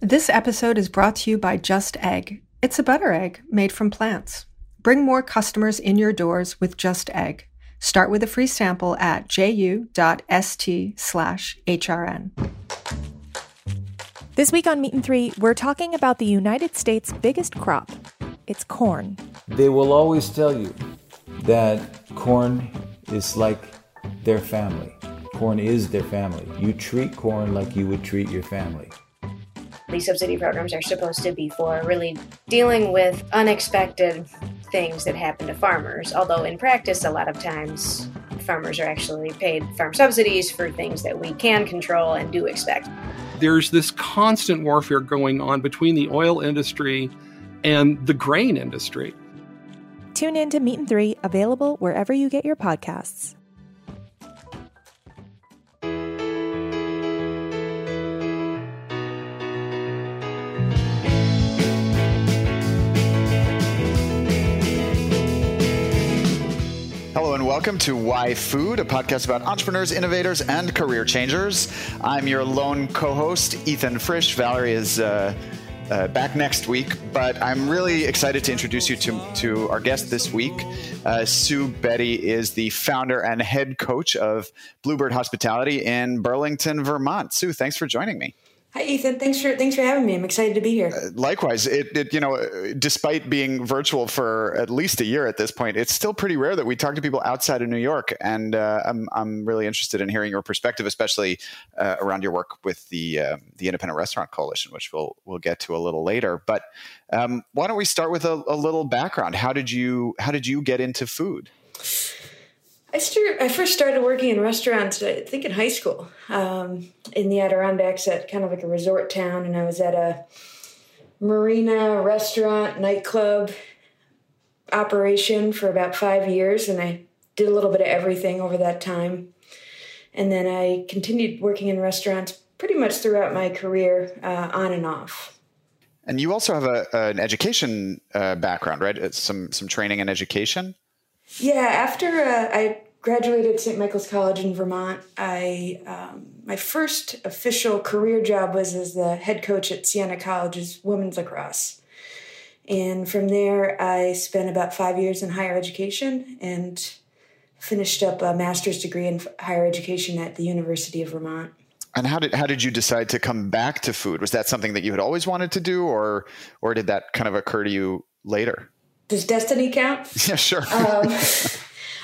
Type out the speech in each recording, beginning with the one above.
This episode is brought to you by Just Egg. It's a butter egg made from plants. Bring more customers in your doors with Just Egg. Start with a free sample at ju.st slash HRN. This week on Meat and Three, we're talking about the United States' biggest crop. It's corn. They will always tell you that corn is like their family. Corn is their family. You treat corn like you would treat your family. These subsidy programs are supposed to be for really dealing with unexpected things that happen to farmers, although in practice, a lot of times farmers are actually paid farm subsidies for things that we can control and do expect. There's this constant warfare going on between the oil industry and the grain industry. Tune in to Meat and Three, available wherever you get your podcasts. Hello and welcome to Why Food, a podcast about entrepreneurs, innovators, and career changers. I'm your lone co-host, Ethan Frisch. Valerie is uh, uh, back next week, but I'm really excited to introduce you to, to our guest this week. Uh, Sue Bette is the founder and head coach of Bluebird Hospitality in Burlington, Vermont. Sue, thanks for joining me. Hi, Ethan. Thanks for thanks for having me. I'm excited to be here. Uh, likewise, it, it, you know, despite being virtual for at least a year at this point, it's still pretty rare that we talk to people outside of New York, and uh, I'm I'm really interested in hearing your perspective, especially uh, around your work with the uh, the Independent Restaurant Coalition, which we'll we'll get to a little later. But um, why don't we start with a, a little background? How did you how did you get into food? I, started, I first started working in restaurants, I think in high school, um, in the Adirondacks at kind of like a resort town. And I was at a marina, restaurant, nightclub operation for about five years. And I did a little bit of everything over that time. And then I continued working in restaurants pretty much throughout my career, uh, on and off. And you also have a, an education uh, background, right? Some some training in education. Yeah, after uh, I graduated St. Michael's College in Vermont, I um, my first official career job was as the head coach at Siena College's women's lacrosse. And from there, I spent about five years in higher education and finished up a master's degree in higher education at the University of Vermont. And how did how did you decide to come back to food? Was that something that you had always wanted to do, or or did that kind of occur to you later? Does destiny count? Yeah, sure. um,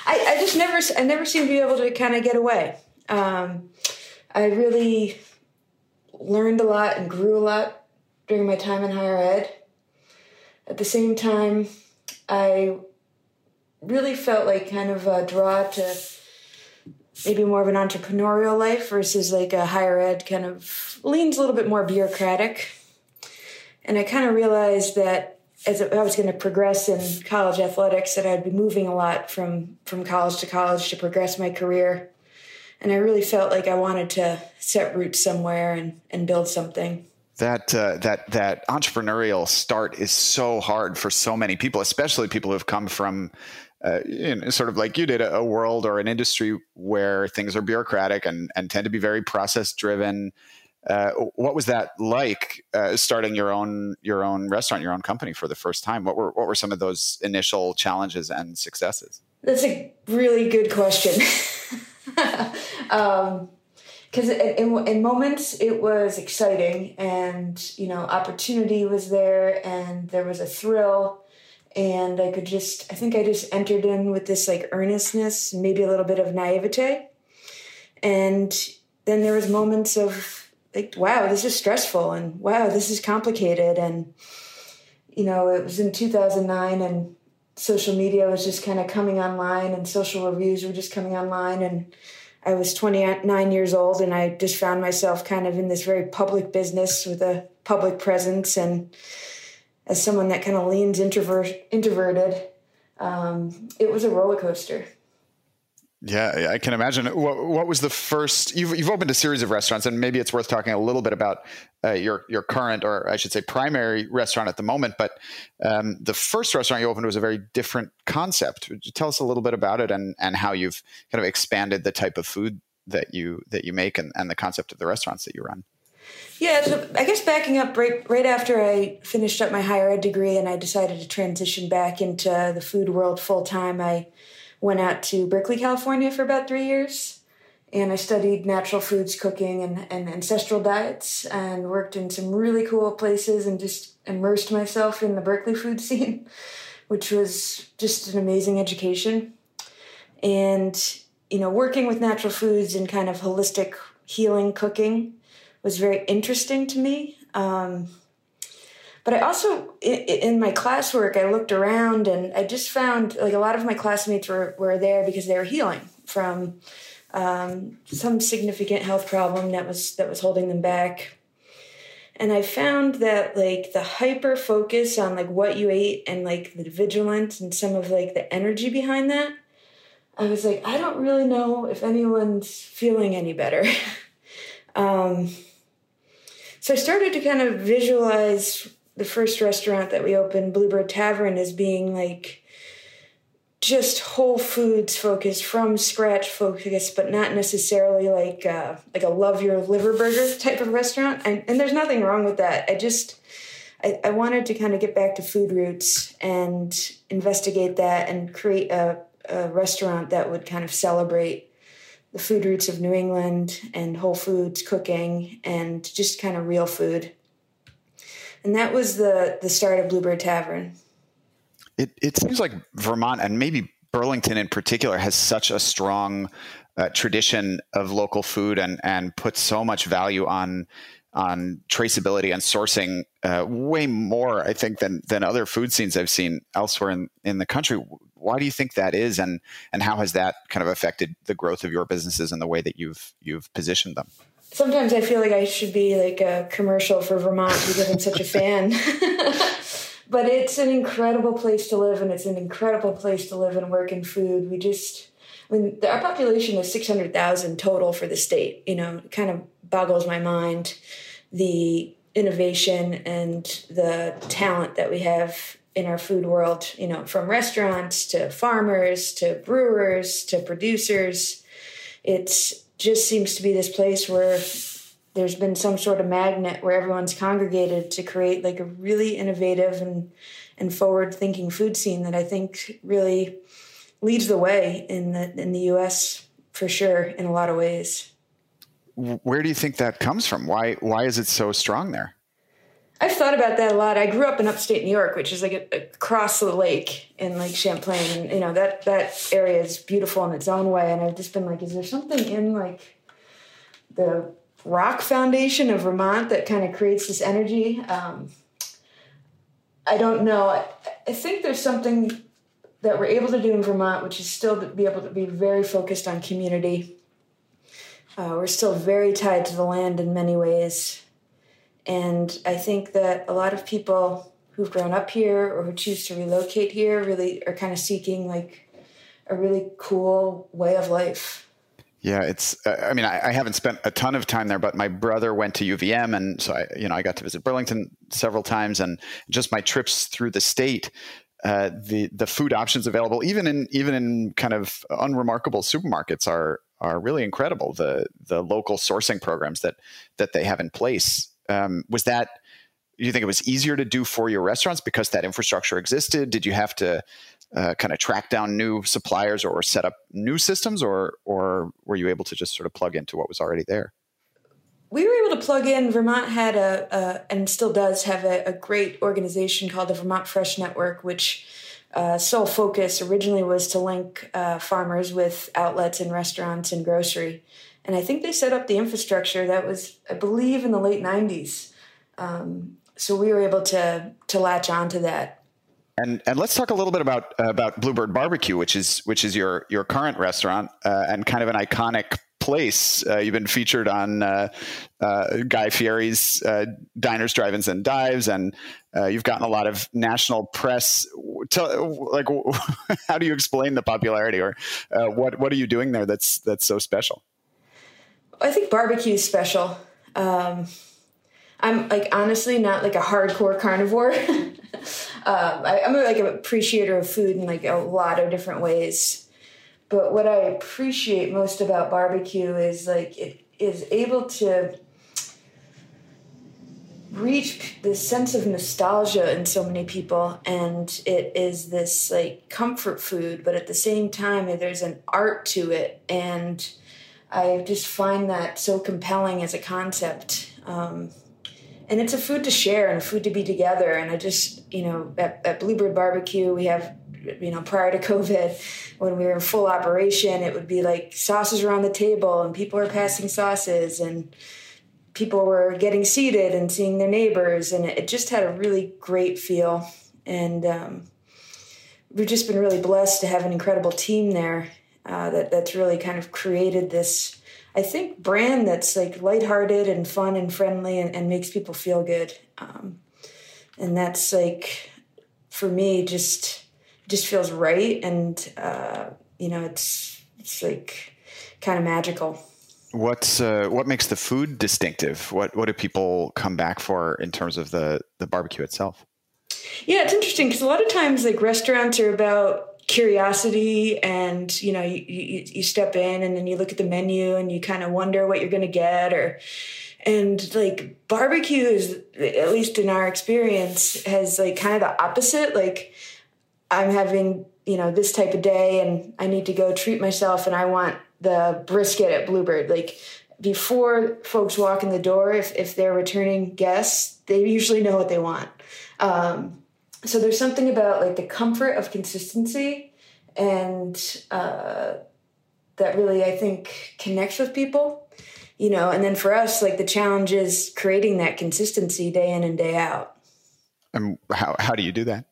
I, I, just never, I never seem to be able to kind of get away. Um, I really learned a lot and grew a lot during my time in higher ed. At the same time, I really felt like kind of a draw to maybe more of an entrepreneurial life versus like a higher ed kind of leans a little bit more bureaucratic. And I kind of realized that as I was going to progress in college athletics, that I'd be moving a lot from from college to college to progress my career, and I really felt like I wanted to set roots somewhere and and build something. That uh, that that entrepreneurial start is so hard for so many people, especially people who have come from. Uh, sort of like you did, a world or an industry where things are bureaucratic and, and tend to be very process driven uh, what was that like uh, starting your own your own restaurant, your own company for the first time? What were what were some of those initial challenges and successes? That's a really good question. um, because in, in, moments it was exciting and you know opportunity was there and there was a thrill and i could just i think i just entered in with this like earnestness maybe a little bit of naivete and then there was moments of like, wow, this is stressful and wow, this is complicated. And, you know, it was in 2009 and social media was just kind of coming online and social reviews were just coming online. And I was 29 years old and I just found myself kind of in this very public business with a public presence. And as someone that kind of leans introvert, introverted, um, it was a roller coaster. Yeah, I can imagine. What, what, was the first? You've, you've opened a series of restaurants, and maybe it's worth talking a little bit about uh, your your current, or I should say, primary restaurant at the moment. But um, the first restaurant you opened was a very different concept. Would you tell us a little bit about it and and how you've kind of expanded the type of food that you that you make and, and the concept of the restaurants that you run? Yeah, so I guess backing up right right after I finished up my higher ed degree and I decided to transition back into the food world full time, I went out to Berkeley, California for about three years. And I studied natural foods cooking and, and ancestral diets and worked in some really cool places and just immersed myself in the Berkeley food scene, which was just an amazing education. And, you know, working with natural foods and kind of holistic healing cooking was very interesting to me. Um, but I also, in, my classwork, I looked around and I just found like a lot of my classmates were, were there because they were healing from um, some significant health problem that was that was holding them back. And I found that like the hyper focus on like what you ate and like the vigilance and some of like the energy behind that, I was like, I don't really know if anyone's feeling any better. um, so I started to kind of visualize the first restaurant that we opened, Bluebird Tavern, as being like just whole foods focused, from scratch focused, but not necessarily like uh, like a love your liver burger type of restaurant. And, and there's nothing wrong with that. I just I, I wanted to kind of get back to food roots and investigate that and create a, a restaurant that would kind of celebrate the food roots of New England and whole foods cooking and just kind of real food. And that was the the start of Bluebird Tavern. It it seems like Vermont and maybe Burlington in particular has such a strong uh, tradition of local food and and puts so much value on on traceability and sourcing uh, way more, I think, than than other food scenes I've seen elsewhere in, in the country. Why do you think that is, and and how has that kind of affected the growth of your businesses and the way that you've you've positioned them? Sometimes I feel like I should be like a commercial for Vermont because I'm such a fan. but it's an incredible place to live, and it's an incredible place to live and work in food. We just, I mean, our population is six hundred thousand total for the state. You know, it kind of boggles my mind the innovation and the talent that we have in our food world, you know, from restaurants to farmers to brewers to producers. It just seems to be this place where there's been some sort of magnet where everyone's congregated to create like a really innovative and and forward thinking food scene that I think really leads the way in the in the US for sure in a lot of ways where do you think that comes from? Why why is it so strong there? I've thought about that a lot. I grew up in upstate New York, which is like across the lake in Lake Champlain, and you know that that area is beautiful in its own way. And I've just been like, is there something in like the rock foundation of Vermont that kind of creates this energy? Um, I don't know. I, I think there's something that we're able to do in Vermont, which is still to be able to be very focused on community uh, we're still very tied to the land in many ways. And I think that a lot of people who've grown up here or who choose to relocate here really are kind of seeking like a really cool way of life. Yeah, it's. Uh, I mean, I, I, haven't spent a ton of time there, but my brother went to UVM, and so I, you know, I got to visit Burlington several times, and just my trips through the state. Uh, the the food options available, even in even in kind of unremarkable supermarkets, are are really incredible. The the local sourcing programs that that they have in place. Um, was that do you think it was easier to do for your restaurants because that infrastructure existed? Did you have to uh, kind of track down new suppliers or set up new systems, or or were you able to just sort of plug into what was already there? We were able to plug in. Vermont had a, a and still does have a, a great organization called the Vermont Fresh Network, which uh, sole focus originally was to link uh, farmers with outlets and restaurants and grocery. And I think they set up the infrastructure that was, I believe, in the late 90s. Um, so we were able to to latch onto that. And and let's talk a little bit about uh, about Bluebird Barbecue, which is which is your your current restaurant uh, and kind of an iconic place. Uh, you've been featured on uh, uh, Guy Fieri's uh, Diners, Drive-ins, and Dives, and uh, you've gotten a lot of national press. Tell, like, how do you explain the popularity, or uh, what what are you doing there that's that's so special? I think barbecue is special. Um, I'm like honestly not like a hardcore carnivore. um, I, am like an appreciator of food in like a lot of different ways. But what I appreciate most about barbecue is like it is able to reach this sense of nostalgia in so many people and it is this like comfort food but at the same time there's an art to it and i just find that so compelling as a concept um, and it's a food to share and a food to be together and i just you know at, at bluebird barbecue we have you know prior to covid when we were in full operation it would be like sauces around the table and people are passing sauces and people were getting seated and seeing their neighbors, and it, just had a really great feel. And um, we've just been really blessed to have an incredible team there uh, that that's really kind of created this. I think brand that's like lighthearted and fun and friendly and, and makes people feel good. Um, and that's like for me just just feels right and uh, you know it's it's like kind of magical. What's uh, what makes the food distinctive? What what do people come back for in terms of the the barbecue itself? Yeah, it's interesting because a lot of times like restaurants are about curiosity and you know you, you, you step in and then you look at the menu and you kind of wonder what you're going to get or and like barbecue is at least in our experience has like kind of the opposite like i'm having you know this type of day and i need to go treat myself and i want the brisket at Bluebird. Like before folks walk in the door, if, if they're returning guests, they usually know what they want. Um, so there's something about like the comfort of consistency and uh, that really I think connects with people, you know. And then for us, like the challenge is creating that consistency day in and day out. And how how do you do that?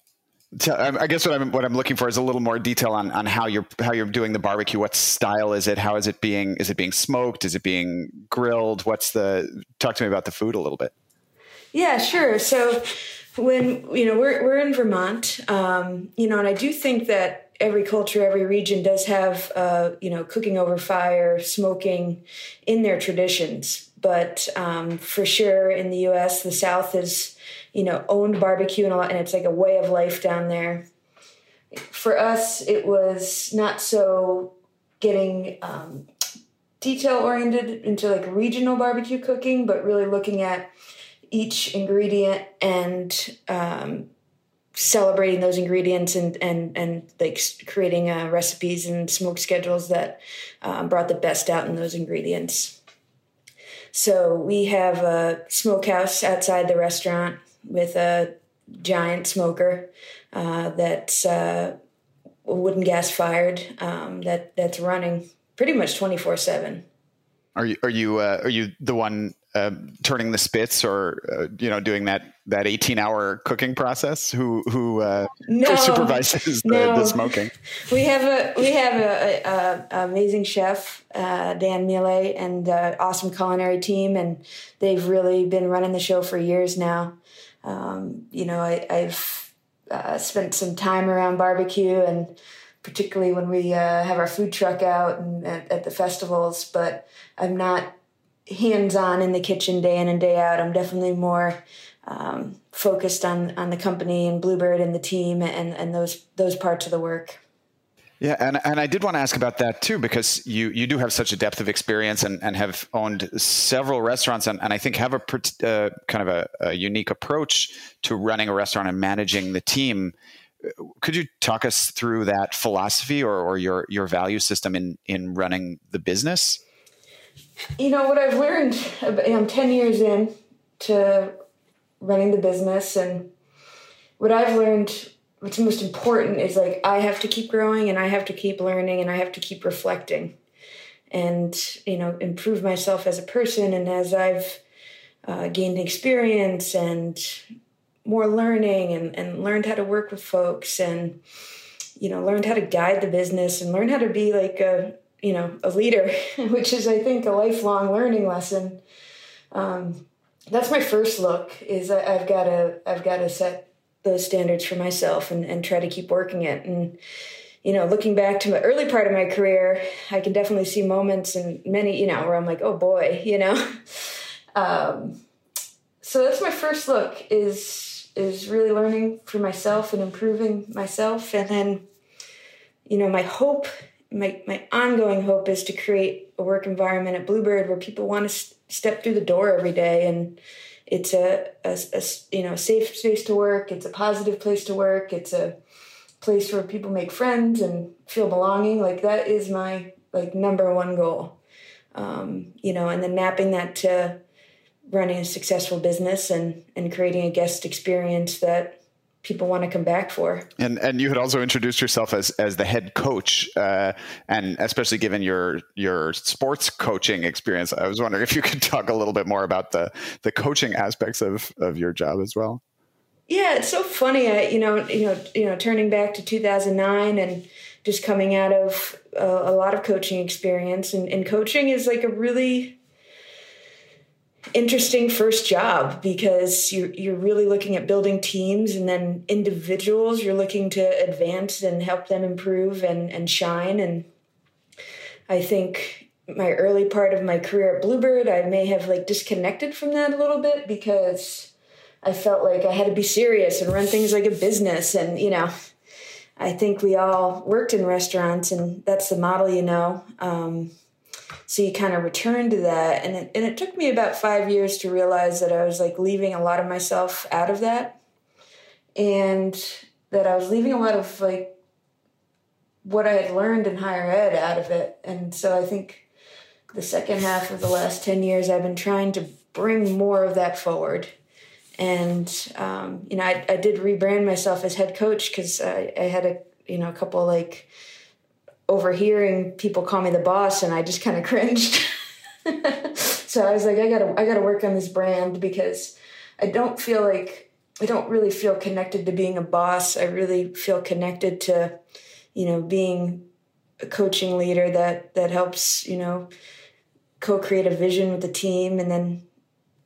I guess what I'm what I'm looking for is a little more detail on on how you're how you're doing the barbecue. What style is it? How is it being? Is it being smoked? Is it being grilled? What's the? Talk to me about the food a little bit. Yeah, sure. So when you know we're we're in Vermont, um, you know, and I do think that every culture, every region does have uh, you know cooking over fire, smoking in their traditions. But um, for sure, in the U.S., the South is you know, owned barbecue and a lot, and it's like a way of life down there. For us, it was not so getting um, detail oriented into like regional barbecue cooking, but really looking at each ingredient and um, celebrating those ingredients and and and like creating uh, recipes and smoke schedules that um, brought the best out in those ingredients. So we have a smokehouse outside the restaurant with a giant smoker uh, that's uh, wooden gas fired um, that that's running pretty much twenty four seven. Are you are you uh, are you the one uh, turning the spits or uh, you know doing that that 18 hour cooking process? Who who, uh, no, supervises the, no. the, smoking? We have a we have a, a, a amazing chef uh, dan Miele and uh, awesome culinary team and they've really been running the show for years now. Um, you know, I, have uh, spent some time around barbecue and particularly when we uh, have our food truck out and at, at the festivals, but I'm not hands on in the kitchen day in and day out. I'm definitely more um, focused on on the company and Bluebird and the team and and those those parts of the work. Yeah, and, and I did want to ask about that too, because you, you do have such a depth of experience and, and have owned several restaurants and, and I think have a uh, kind of a, a, unique approach to running a restaurant and managing the team. Could you talk us through that philosophy or, or your, your value system in, in running the business? You know, what I've learned, I'm 10 years in to running the business and what I've learned what's most important is like I have to keep growing and I have to keep learning and I have to keep reflecting and you know improve myself as a person and as I've uh, gained experience and more learning and, and learned how to work with folks and you know learned how to guide the business and learn how to be like a you know a leader which is i think a lifelong learning lesson um, that's my first look is I, i've got to i've got to set those standards for myself and, and try to keep working it. And, you know, looking back to my early part of my career, I can definitely see moments and many, you know, where I'm like, oh boy, you know. um, so that's my first look is is really learning for myself and improving myself. And then, you know, my hope, my my ongoing hope is to create a work environment at Bluebird where people want to st- step through the door every day and it's a, a, a you know safe space to work. It's a positive place to work. It's a place where people make friends and feel belonging. Like that is my like number one goal. Um, you know, and then mapping that to running a successful business and and creating a guest experience that people want to come back for. And and you had also introduced yourself as as the head coach, uh, and especially given your your sports coaching experience, I was wondering if you could talk a little bit more about the the coaching aspects of of your job as well. Yeah, it's so funny. I, you know, you know, you know, turning back to 2009 and just coming out of a, a lot of coaching experience, and, and coaching is like a really interesting first job because you're you're really looking at building teams and then individuals you're looking to advance and help them improve and and shine. And I think my early part of my career at Bluebird I may have like disconnected from that a little bit because I felt like I had to be serious and run things like a business. And you know I think we all worked in restaurants and that's the model you know. Um, so you kind of return to that and it, and it took me about five years to realize that i was like leaving a lot of myself out of that and that i was leaving a lot of like what i had learned in higher ed out of it. And so i think the second half of the last 10 years i've been trying to bring more of that forward. And um, you know I, I did rebrand myself as head coach because I, I had a you know a couple like overhearing people call me the boss and I just kind of cringed. so I was like, I gotta, I gotta work on this brand because I don't feel like, I don't really feel connected to being a boss. I really feel connected to, you know, being a coaching leader that, that helps, you know, co-create a vision with the team and then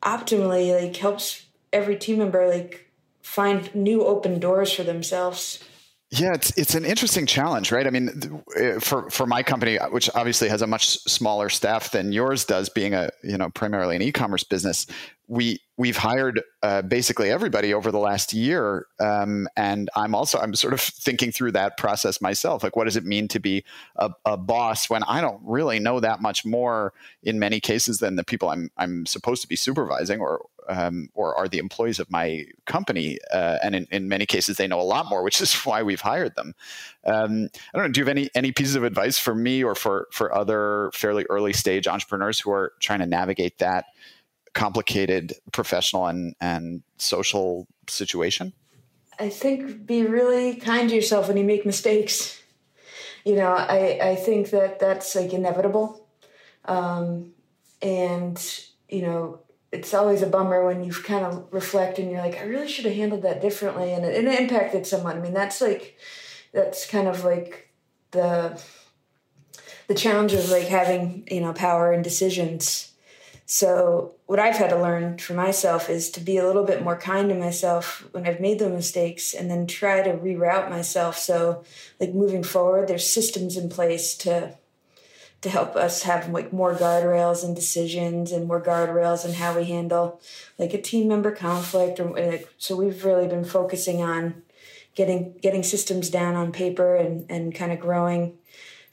optimally like helps every team member like find new open doors for themselves. Yeah, it's it's an interesting challenge, right? I mean, uh, for for my company, uh, which obviously has a much smaller staff than yours does, being a you know primarily an e-commerce business, we we've hired uh, basically everybody over the last year, um, and I'm also I'm sort of thinking through that process myself. Like, what does it mean to be a, a boss when I don't really know that much more in many cases than the people I'm I'm supposed to be supervising or um, or are the employees of my company. Uh, and in, in, many cases, they know a lot more, which is why we've hired them. Um, I don't know. Do you have any any pieces of advice for me or for for other fairly early stage entrepreneurs who are trying to navigate that complicated professional and and social situation? I think be really kind to yourself when you make mistakes. You know, I I think that that's like inevitable. Um, and you know it's always a bummer when you kind of reflect and you're like, I really should have handled that differently, and it, it impacted someone. I mean, that's like, that's kind of like the the challenge of like having you know power and decisions. So what I've had to learn for myself is to be a little bit more kind to myself when I've made the mistakes, and then try to reroute myself. So like moving forward, there's systems in place to to help us have like more guardrails and decisions and more guardrails and how we handle like a team member conflict or like, so we've really been focusing on getting getting systems down on paper and and kind of growing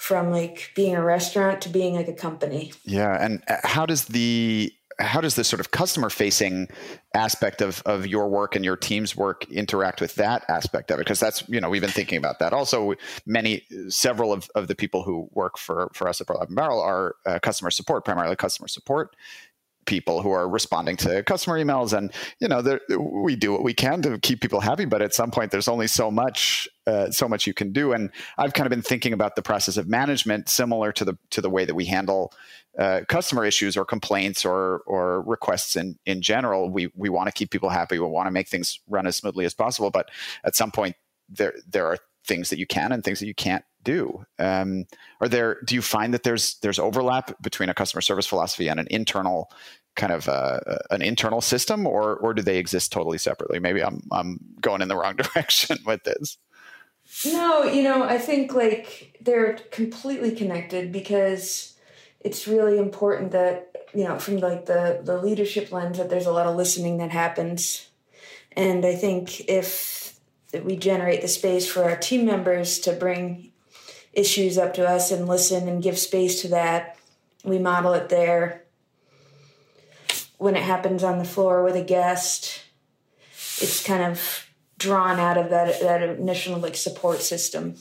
from like being a restaurant to being like a company. Yeah and uh, how does the how does this sort of customer facing aspect of, of your work and your team's work interact with that aspect of it? Because that's you know we've been thinking about that. Also many several of, of the people who work for for us at and Barrel are uh, customer support primarily customer support people who are responding to customer emails. And you know we do what we can to keep people happy but at some point there's only so much uh, so much you can do. And i've kind of been thinking about the process of management similar to the to the way that we handle uh, customer issues or complaints or or requests in in general. We we want to keep people happy. We want to make things run as smoothly as possible. But at some point there there are things that you can and things that you can't do. Um, are there? Do you find that there's there's overlap between a customer service philosophy and an internal kind of uh, an internal system, or or do they exist totally separately? Maybe I'm I'm going in the wrong direction with this. No, you know, I think like they're completely connected because it's really important that you know from like the the leadership lens that there's a lot of listening that happens, and I think if we generate the space for our team members to bring issues up to us and listen and give space to that. We model it there. when it happens on the floor with a guest, it's kind of drawn out of that that initial like support system.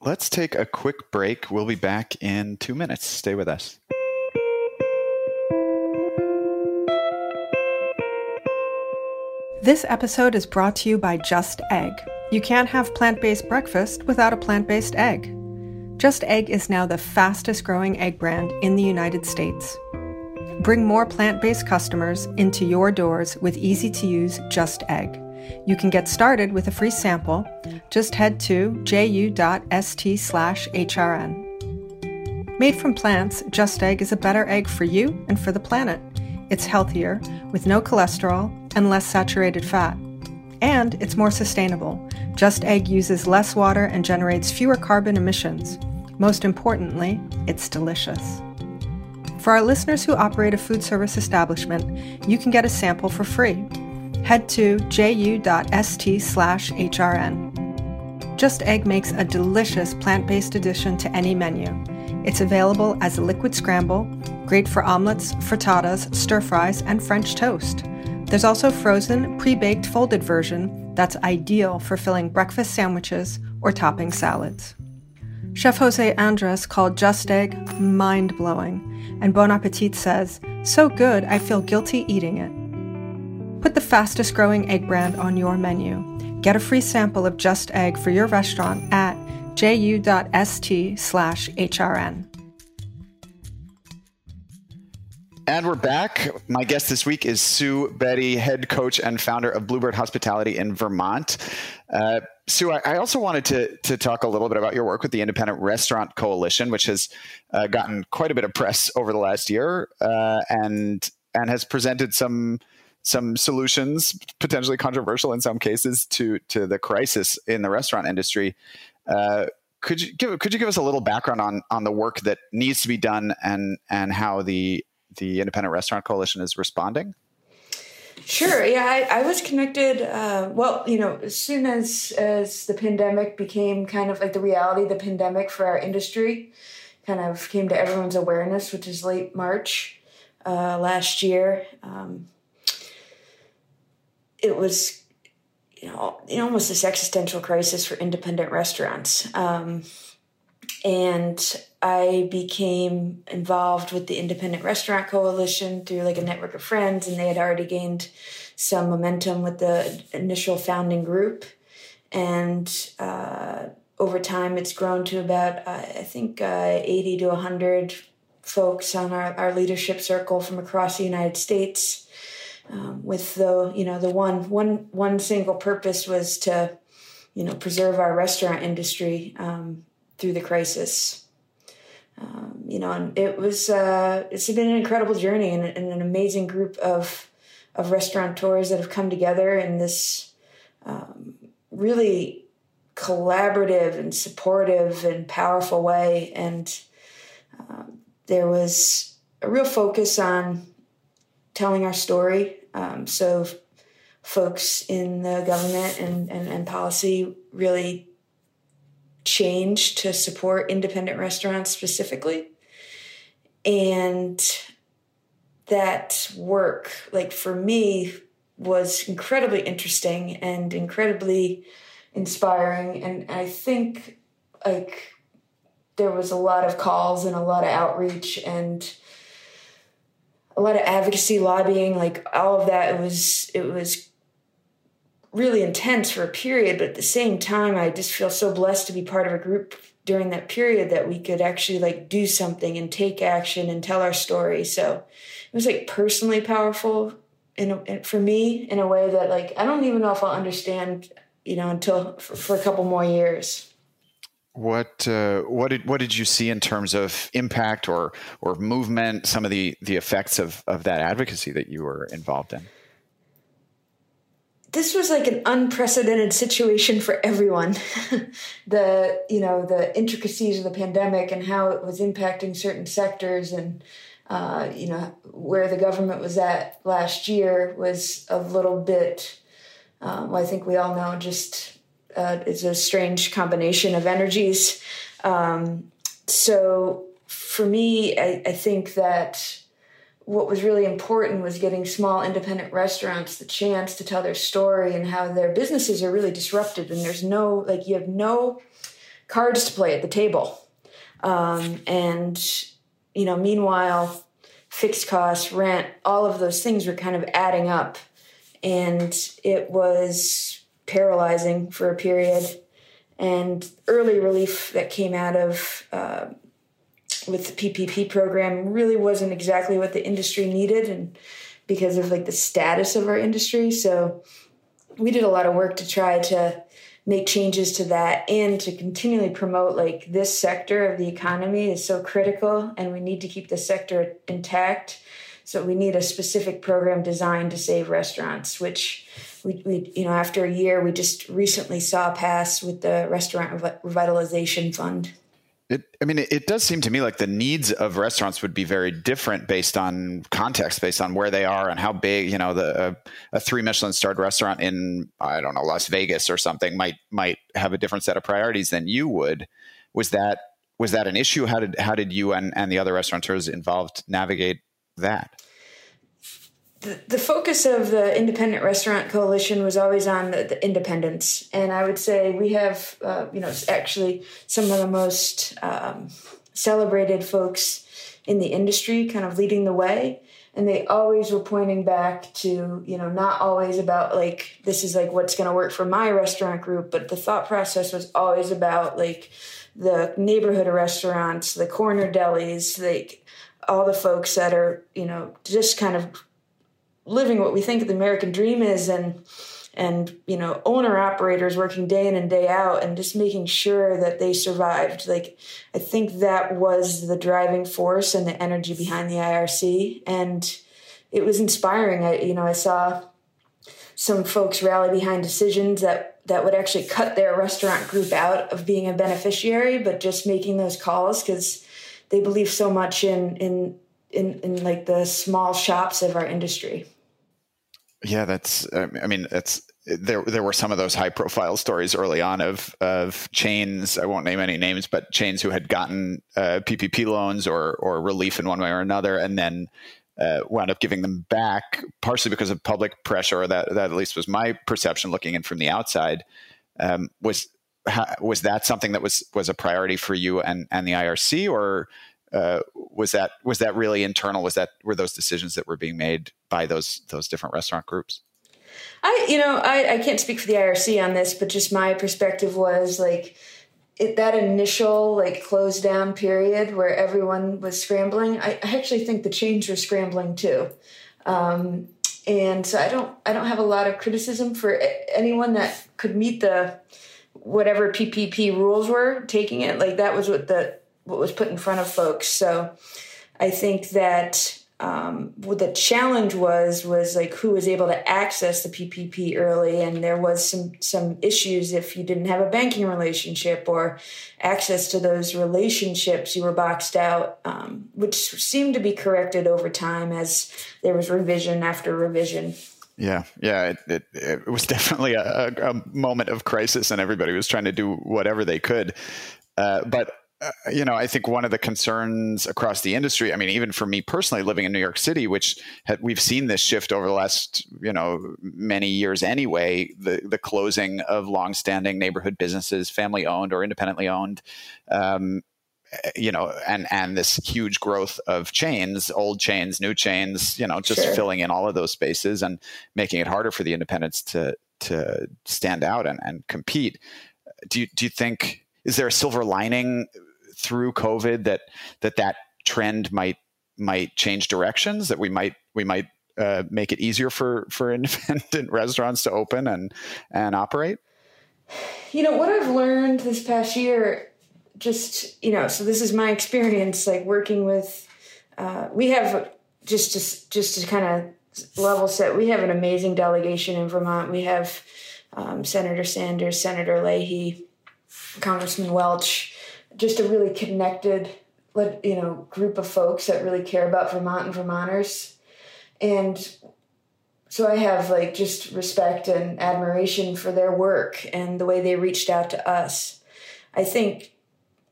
Let's take a quick break. We'll be back in two minutes. Stay with us. This episode is brought to you by Just Egg. You can't have plant based breakfast without a plant based egg. Just Egg is now the fastest growing egg brand in the United States. Bring more plant based customers into your doors with easy to use Just Egg. You can get started with a free sample. Just head to ju.st/hrn. Made from plants, Just Egg is a better egg for you and for the planet. It's healthier, with no cholesterol and less saturated fat. And it's more sustainable. Just Egg uses less water and generates fewer carbon emissions. Most importantly, it's delicious. For our listeners who operate a food service establishment, you can get a sample for free. Head to ju.st slash HRN. Just Egg makes a delicious plant based addition to any menu. It's available as a liquid scramble, great for omelets, frittatas, stir fries, and French toast. There's also frozen, pre baked folded version that's ideal for filling breakfast sandwiches or topping salads. Chef Jose Andres called Just Egg mind blowing, and Bon Appetit says, So good, I feel guilty eating it. Put the fastest growing egg brand on your menu. Get a free sample of Just Egg for your restaurant at ju.st And we're back. My guest this week is Sue Bette, head coach and founder of Bluebird Hospitality in Vermont. Uh, Sue, I, I, also wanted to, to talk a little bit about your work with the Independent Restaurant Coalition, which has uh, gotten quite a bit of press over the last year uh, and and has presented some some solutions, potentially controversial in some cases, to to the crisis in the restaurant industry. Uh, could you give could you give us a little background on on the work that needs to be done and and how the the Independent Restaurant Coalition is responding? Sure. Yeah, I, I was connected. Uh, well, you know, as soon as as the pandemic became kind of like the reality, the pandemic for our industry kind of came to everyone's awareness, which is late March uh, last year. Um, it was, you know, almost this existential crisis for independent restaurants. Um, and I became involved with the Independent Restaurant Coalition through like a network of friends, and they had already gained some momentum with the initial founding group. And uh, over time, it's grown to about, uh, I think, uh, 80 to 100 folks on our, our leadership circle from across the United States. Um, with the, you know, the one, one, one single purpose was to, you know, preserve our restaurant industry um, through the crisis. Um, you know, and it was uh, it's been an incredible journey and, and, an amazing group of of restaurateurs that have come together in this um, really collaborative and supportive and powerful way. And uh, there was a real focus on telling our story. Um, so, folks in the government and, and, and policy really change to support independent restaurants specifically. And that work, like for me, was incredibly interesting and incredibly inspiring. And I think like there was a lot of calls and a lot of outreach and a lot of advocacy lobbying like all of that it was it was really intense for a period, but at the same time, I just feel so blessed to be part of a group during that period that we could actually like do something and take action and tell our story. So it was like personally powerful in, a, for me in a way that like I don't even know if I'll understand, you know, until for, for a couple more years. What uh, what did what did you see in terms of impact or or movement? Some of the the effects of of that advocacy that you were involved in this was like an unprecedented situation for everyone. the you know the intricacies of the pandemic and how it was impacting certain sectors and uh, you know where the government was at last year was a little bit. Um, I think we all know just uh, it's a strange combination of energies. Um, so for me, I, I think that what was really important was getting small independent restaurants the chance to tell their story and how their businesses are really disrupted. And there's no like you have no cards to play at the table. Um, and you know meanwhile fixed costs rent all of those things were kind of adding up. And it was paralyzing for a period. And early relief that came out of uh, with the PPP program really wasn't exactly what the industry needed and because of like the status of our industry. So we did a lot of work to try to make changes to that and to continually promote like this sector of the economy is so critical and we need to keep the sector intact. So we need a specific program designed to save restaurants which we, we you know after a year we just recently saw pass with the restaurant revitalization fund it, I mean, it, does seem to me like the needs of restaurants would be very different based on context, based on where they are and how big. You know, the a, a three Michelin starred restaurant in I don't know Las Vegas or something might might have a different set of priorities than you would. Was that was that an issue? How did how did you and, and the other restaurateurs involved navigate that? The, focus of the Independent Restaurant Coalition was always on the, the independents, and I would say we have, uh, you know, actually some of the most um, celebrated folks in the industry, kind of leading the way, and they always were pointing back to, you know, not always about like this is like what's going to work for my restaurant group, but the thought process was always about like the neighborhood restaurants, the corner delis, like all the folks that are, you know, just kind of living what we think the American dream is and and you know owner operators working day in and day out and just making sure that they survived. Like i think that was the driving force and the energy behind the irc and it was inspiring. I you know i saw some folks rally behind decisions that that would actually cut their restaurant group out of being a beneficiary but just making those calls because they believe so much in in in, in like the small shops of our industry. Yeah, that's. I mean, that's there. There were some of those high profile stories early on of of chains. I won't name any names, but chains who had gotten uh, PPP loans or or relief in one way or another, and then uh, wound up giving them back, partially because of public pressure. That that at least was my perception looking in from the outside. Um, was was that something that was was a priority for you and and the IRC, or uh, was that was that really internal? Was that were those decisions that were being made by those those different restaurant groups? I you know I, I can't speak for the IRC on this, but just my perspective was like it, that initial like close down period where everyone was scrambling. I, I actually think the chains were scrambling too. Um, and so I don't I don't have a lot of criticism for anyone that could meet the whatever PPP rules were taking it. Like that was what the what was put in front of folks. So I think that um, what the challenge was was like who was able to access the PPP early, and there was some some issues if you didn't have a banking relationship or access to those relationships, you were boxed out, um, which seemed to be corrected over time as there was revision after revision. Yeah, yeah, it, it, it was definitely a, a, moment of crisis, and everybody was trying to do whatever they could. Uh, but uh, you know, I think one of the concerns across the industry, I mean, even for me personally, living in New York City, which had, we've seen this shift over the last, you know, many years anyway, the, the closing of longstanding neighborhood businesses, family owned or independently owned, um, you know, and, and this huge growth of chains, old chains, new chains, you know, just sure. filling in all of those spaces and making it harder for the independents to, to stand out and, and compete. Do you, do you think, is there a silver lining through COVID that that that trend might might change directions that we might we might uh, make it easier for for independent restaurants to open and and operate? You know what I've learned this past year, just you know, so this is my experience, like working with. Uh, we have just to just to kind of level set. We have an amazing delegation in Vermont. We have um, Senator Sanders, Senator Leahy, Congressman Welch, just a really connected you know group of folks that really care about Vermont and Vermonters and so I have like just respect and admiration for their work and the way they reached out to us. I think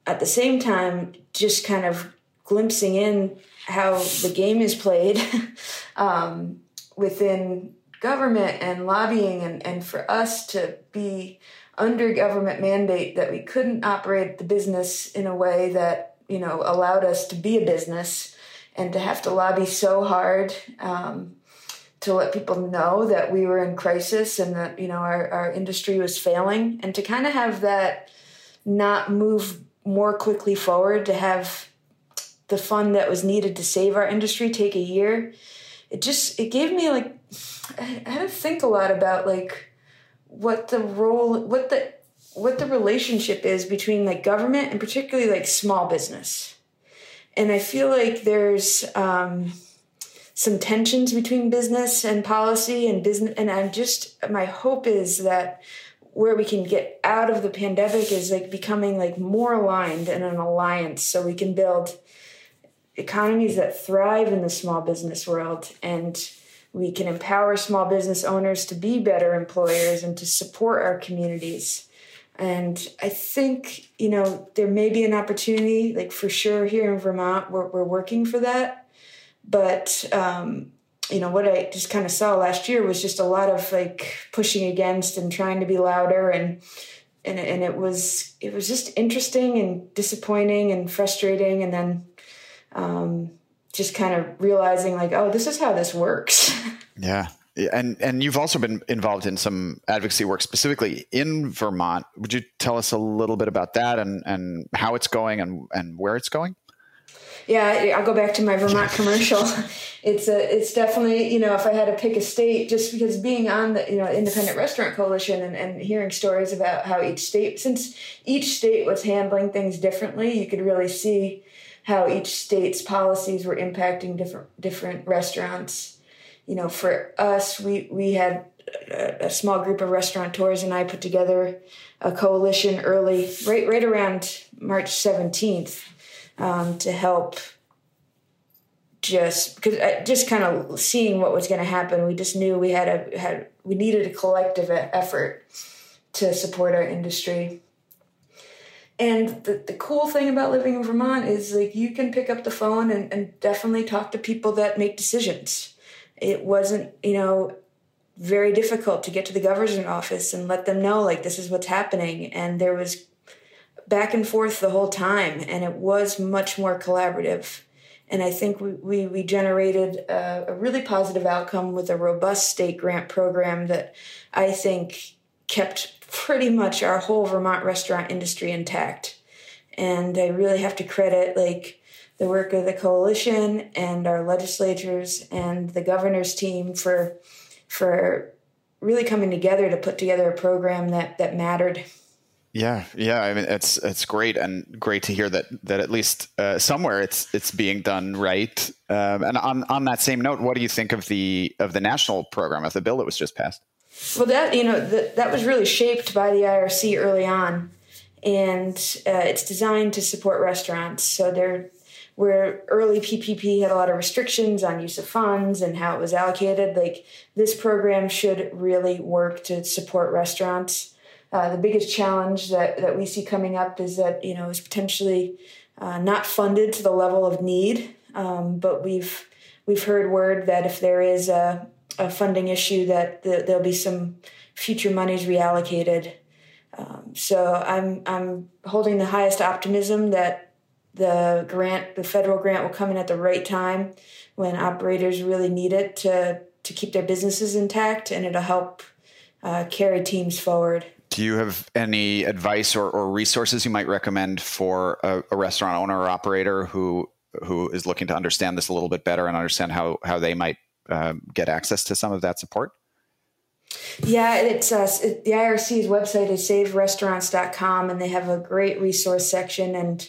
at the same time just kind of glimpsing in how the game is played um, within government and lobbying, and, and for us to be under government mandate that we couldn't operate the business in a way that you know allowed us to be a business and to have to lobby so hard um, to let people know that we were in crisis and that you know our, our industry was failing and to kind of have that not move more quickly forward to have the fund that was needed to save our industry take a year. It just it gave me like i had to think a lot about like what the role what the what the relationship is between like government and particularly like small business. And i feel like there's um some tensions between business and policy and business and i'm just my hope is that where we can get out of the pandemic is like becoming like more aligned in an alliance so we can build economies that thrive in the small business world and we can empower small business owners to be better employers and to support our communities. And i think you know there may be an opportunity like for sure here in vermont we're, we're working for that. But um, you know what I just kind of saw last year was just a lot of like pushing against and trying to be louder and and and it was it was just interesting and disappointing and frustrating and then um, just kind of realizing like oh this is how this works. Yeah. And and you've also been involved in some advocacy work specifically in Vermont. Would you tell us a little bit about that and, and how it's going and, and where it's going? Yeah, I'll go back to my Vermont commercial. It's a, it's definitely, you know, if I had to pick a state, just because being on the, you know, Independent Restaurant Coalition and, and hearing stories about how each state, since each state was handling things differently, you could really see how each state's policies were impacting different different restaurants. You know, for us, we we had a, a small group of restaurateurs and I put together a coalition early, right right around March seventeenth um, to help just because uh, just kind of seeing what was going to happen we just knew we had a had we needed a collective effort to support our industry and the, the cool thing about living in vermont is like you can pick up the phone and, and definitely talk to people that make decisions it wasn't you know very difficult to get to the governor's office and let them know like this is what's happening and there was back and forth the whole time, and it was much more collaborative. And I think we, we, we generated a, a, really positive outcome with a robust state grant program that I think kept pretty much our whole Vermont restaurant industry intact. And I really have to credit like the work of the coalition and our legislatures and the governor's team for for really coming together to put together a program that that mattered. Yeah, yeah. I mean, it's it's great and great to hear that that at least uh, somewhere it's it's being done right. Um, and on on that same note, what do you think of the of the national program of the bill that was just passed? Well, that you know that that was really shaped by the IRC early on, and uh, it's designed to support restaurants. So there, where early PPP had a lot of restrictions on use of funds and how it was allocated, like this program should really work to support restaurants. Uh, the biggest challenge that, that we see coming up is that you know is potentially uh, not funded to the level of need. Um, but we've we've heard word that if there is a, a funding issue, that the, there'll be some future monies reallocated. Um, so I'm I'm holding the highest optimism that the grant, the federal grant, will come in at the right time when operators really need it to to keep their businesses intact, and it'll help uh, carry teams forward. Do you have any advice or, or resources you might recommend for a, a, restaurant owner or operator who who is looking to understand this a little bit better and understand how how they might um, get access to some of that support? Yeah, it's uh, the IRC's website is saverestaurants.com, and they have a great resource section and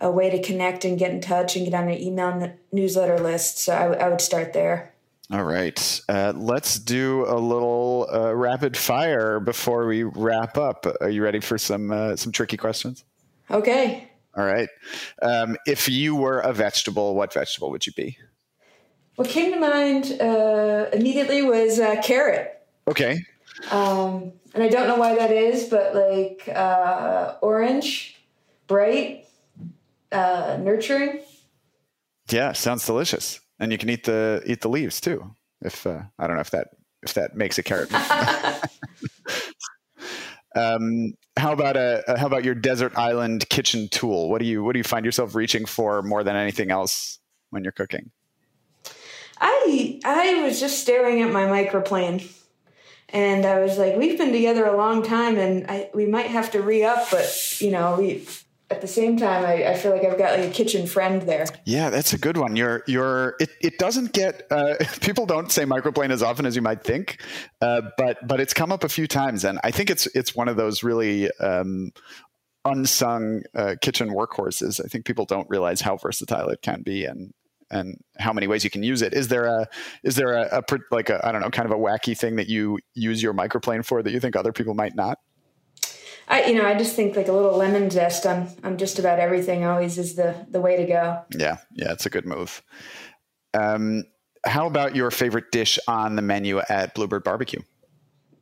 a way to connect and get in touch and get on their email newsletter list. So I, I would start there. All right. Uh, let's do a little uh, rapid fire before we wrap up. Are you ready for some uh, some tricky questions? Okay. All right. Um, if you were a vegetable, what vegetable would you be? What came to mind uh, immediately was uh, carrot. Okay. Um, and I don't know why that is, but like uh, orange, bright, nurturing. Yeah, sounds delicious, and you can eat the eat the leaves too. If uh, I don't know if that if that makes a carrot. um, how about a, a how about your desert island kitchen tool? What do you what do you find yourself reaching for more than anything else when you're cooking? I I was just staring at my microplane, and I was like, "We've been together a long time, and I, we might have to re up." But you know, we at the same time, I, I, feel like I've got like a kitchen friend there. Yeah, that's a good one. You're you're it, it doesn't get uh, people don't say microplane as often as you might think, uh, but but it's come up a few times, and I think it's it's one of those really um, unsung uh, kitchen workhorses. I think people don't realize how versatile it can be, and and how many ways you can use it. Is there a is there a, a like a I don't know kind of a wacky thing that you use your microplane for that you think other people might not? I you know I just think like a little lemon zest on on just about everything always is the the way to go. Yeah, yeah, it's a good move. Um, how about your favorite dish on the menu at Bluebird Barbecue?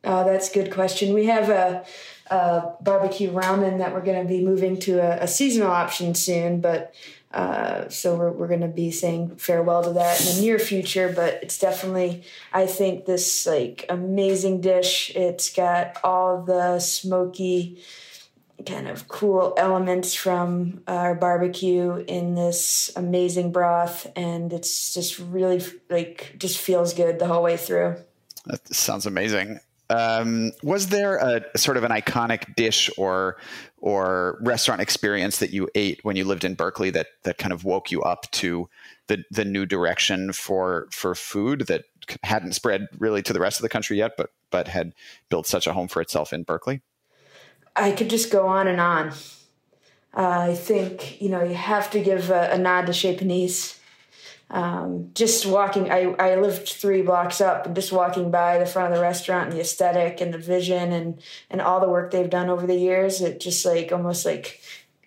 Oh, that's a good question. We have a, a barbecue ramen that we're going to be moving to a, a seasonal option soon, but uh, so we're, we're going to be saying farewell to that in the near future but it's definitely i think this like amazing dish it's got all the smoky kind of cool elements from our barbecue in this amazing broth and it's just really like just feels good the whole way through. That sounds amazing. Um, was there a sort of an iconic dish or or restaurant experience that you ate when you lived in Berkeley that that kind of woke you up to the the new direction for for food that hadn't spread really to the rest of the country yet, but but had built such a home for itself in Berkeley? I could just go on and on. Uh, I think you know you have to give a, a nod to Chez Panisse um, just walking I, I lived three blocks up and just walking by the front of the restaurant and the aesthetic and the vision and and all the work they've done over the years it just like almost like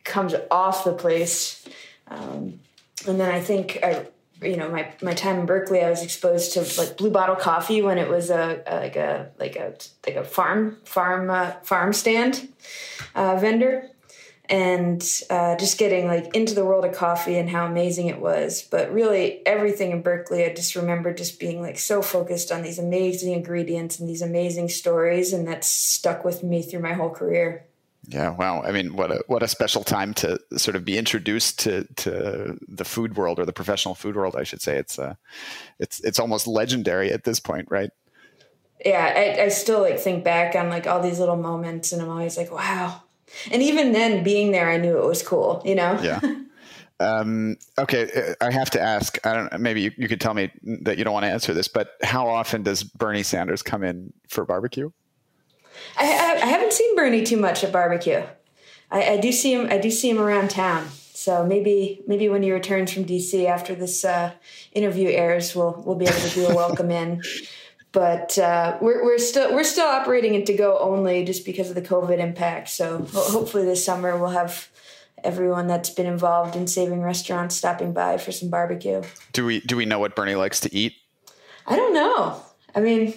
comes off the place. Um, and then i think i you know my, my time in berkeley i was exposed to like blue bottle coffee when it was a, a like a like a like a farm farm uh, farm stand uh, vendor and uh, just getting like into the world of coffee and how amazing it was. But really, everything in Berkeley, I just remember just being like so focused on these amazing ingredients and these amazing stories, and that's stuck with me through my whole career. Yeah, wow. I mean, what a what a special time to sort of be introduced to to the food world or the professional food world, I should say. It's uh, it's it's almost legendary at this point, right? Yeah, I, I still like think back on like all these little moments, and I'm always like, wow, and even then, being there, I knew it was cool, you know? Yeah. Um, okay, I have to ask. I don't. Maybe you, you could tell me that you don't want to answer this, but how often does Bernie Sanders come in for barbecue? I, I, I haven't seen Bernie too much at barbecue. I, I, do see him. I do see him around town. So maybe maybe when he returns from DC after this uh, interview airs, we'll we'll be able to do a welcome in but uh, we're, we're still we're still operating in to go only just because of the COVID impact. So hopefully this summer we'll have everyone that's been involved in saving restaurants stopping by for some barbecue. Do we do we know what Bernie likes to eat? I don't know. I mean,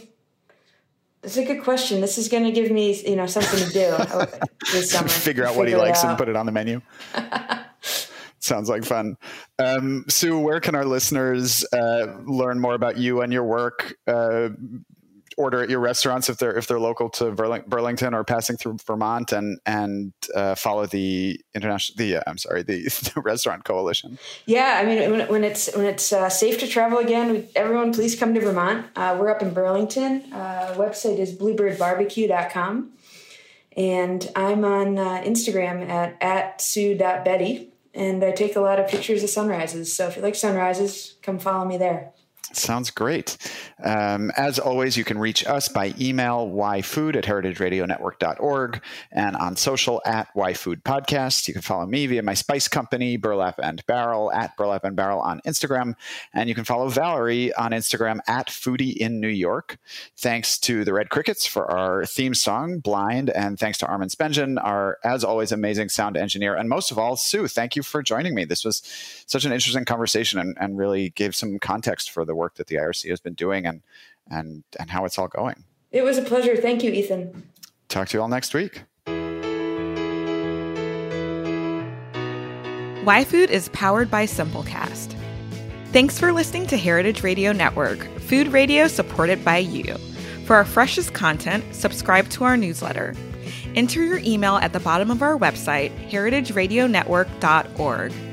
it's a good question. This is going to give me you know something to do this summer. Figure out what he likes and put it on the menu. Sounds like fun. Um, Sue, where can our listeners uh, learn more about you and your work? Uh, order at your restaurants if they're if they're local to Burlington or passing through Vermont, and and uh, follow the international the uh, I'm sorry the, the, restaurant coalition. Yeah, I mean when, when it's when it's uh, safe to travel again, everyone please come to Vermont. Uh, we're up in Burlington. Uh, website is bluebirdbarbecue.com. And I'm on uh, Instagram at, at sue.betty and I take a lot of pictures of sunrises. So if you like sunrises, come follow me there. Sounds great. Um, as always, you can reach us by email, whyfood at heritageradionetwork.org, and on social at whyfood podcast. You can follow me via my spice company, Burlap and Barrel, at Burlap and Barrel on Instagram. And you can follow Valerie on Instagram at Foodie in New York. Thanks to the Red Crickets for our theme song, Blind, and thanks to Armin Spengen, our, as always, amazing sound engineer. And most of all, Sue, thank you for joining me. This was such an interesting conversation and, and really gave some context for the work that the IRC has been doing and and and how it's all going. It was a pleasure. Thank you, Ethan. Talk to you all next week. Why Food is powered by Simplecast. Thanks for listening to Heritage Radio Network, food radio supported by you. For our freshest content, subscribe to our newsletter. Enter your email at the bottom of our website, heritageradionetwork.org.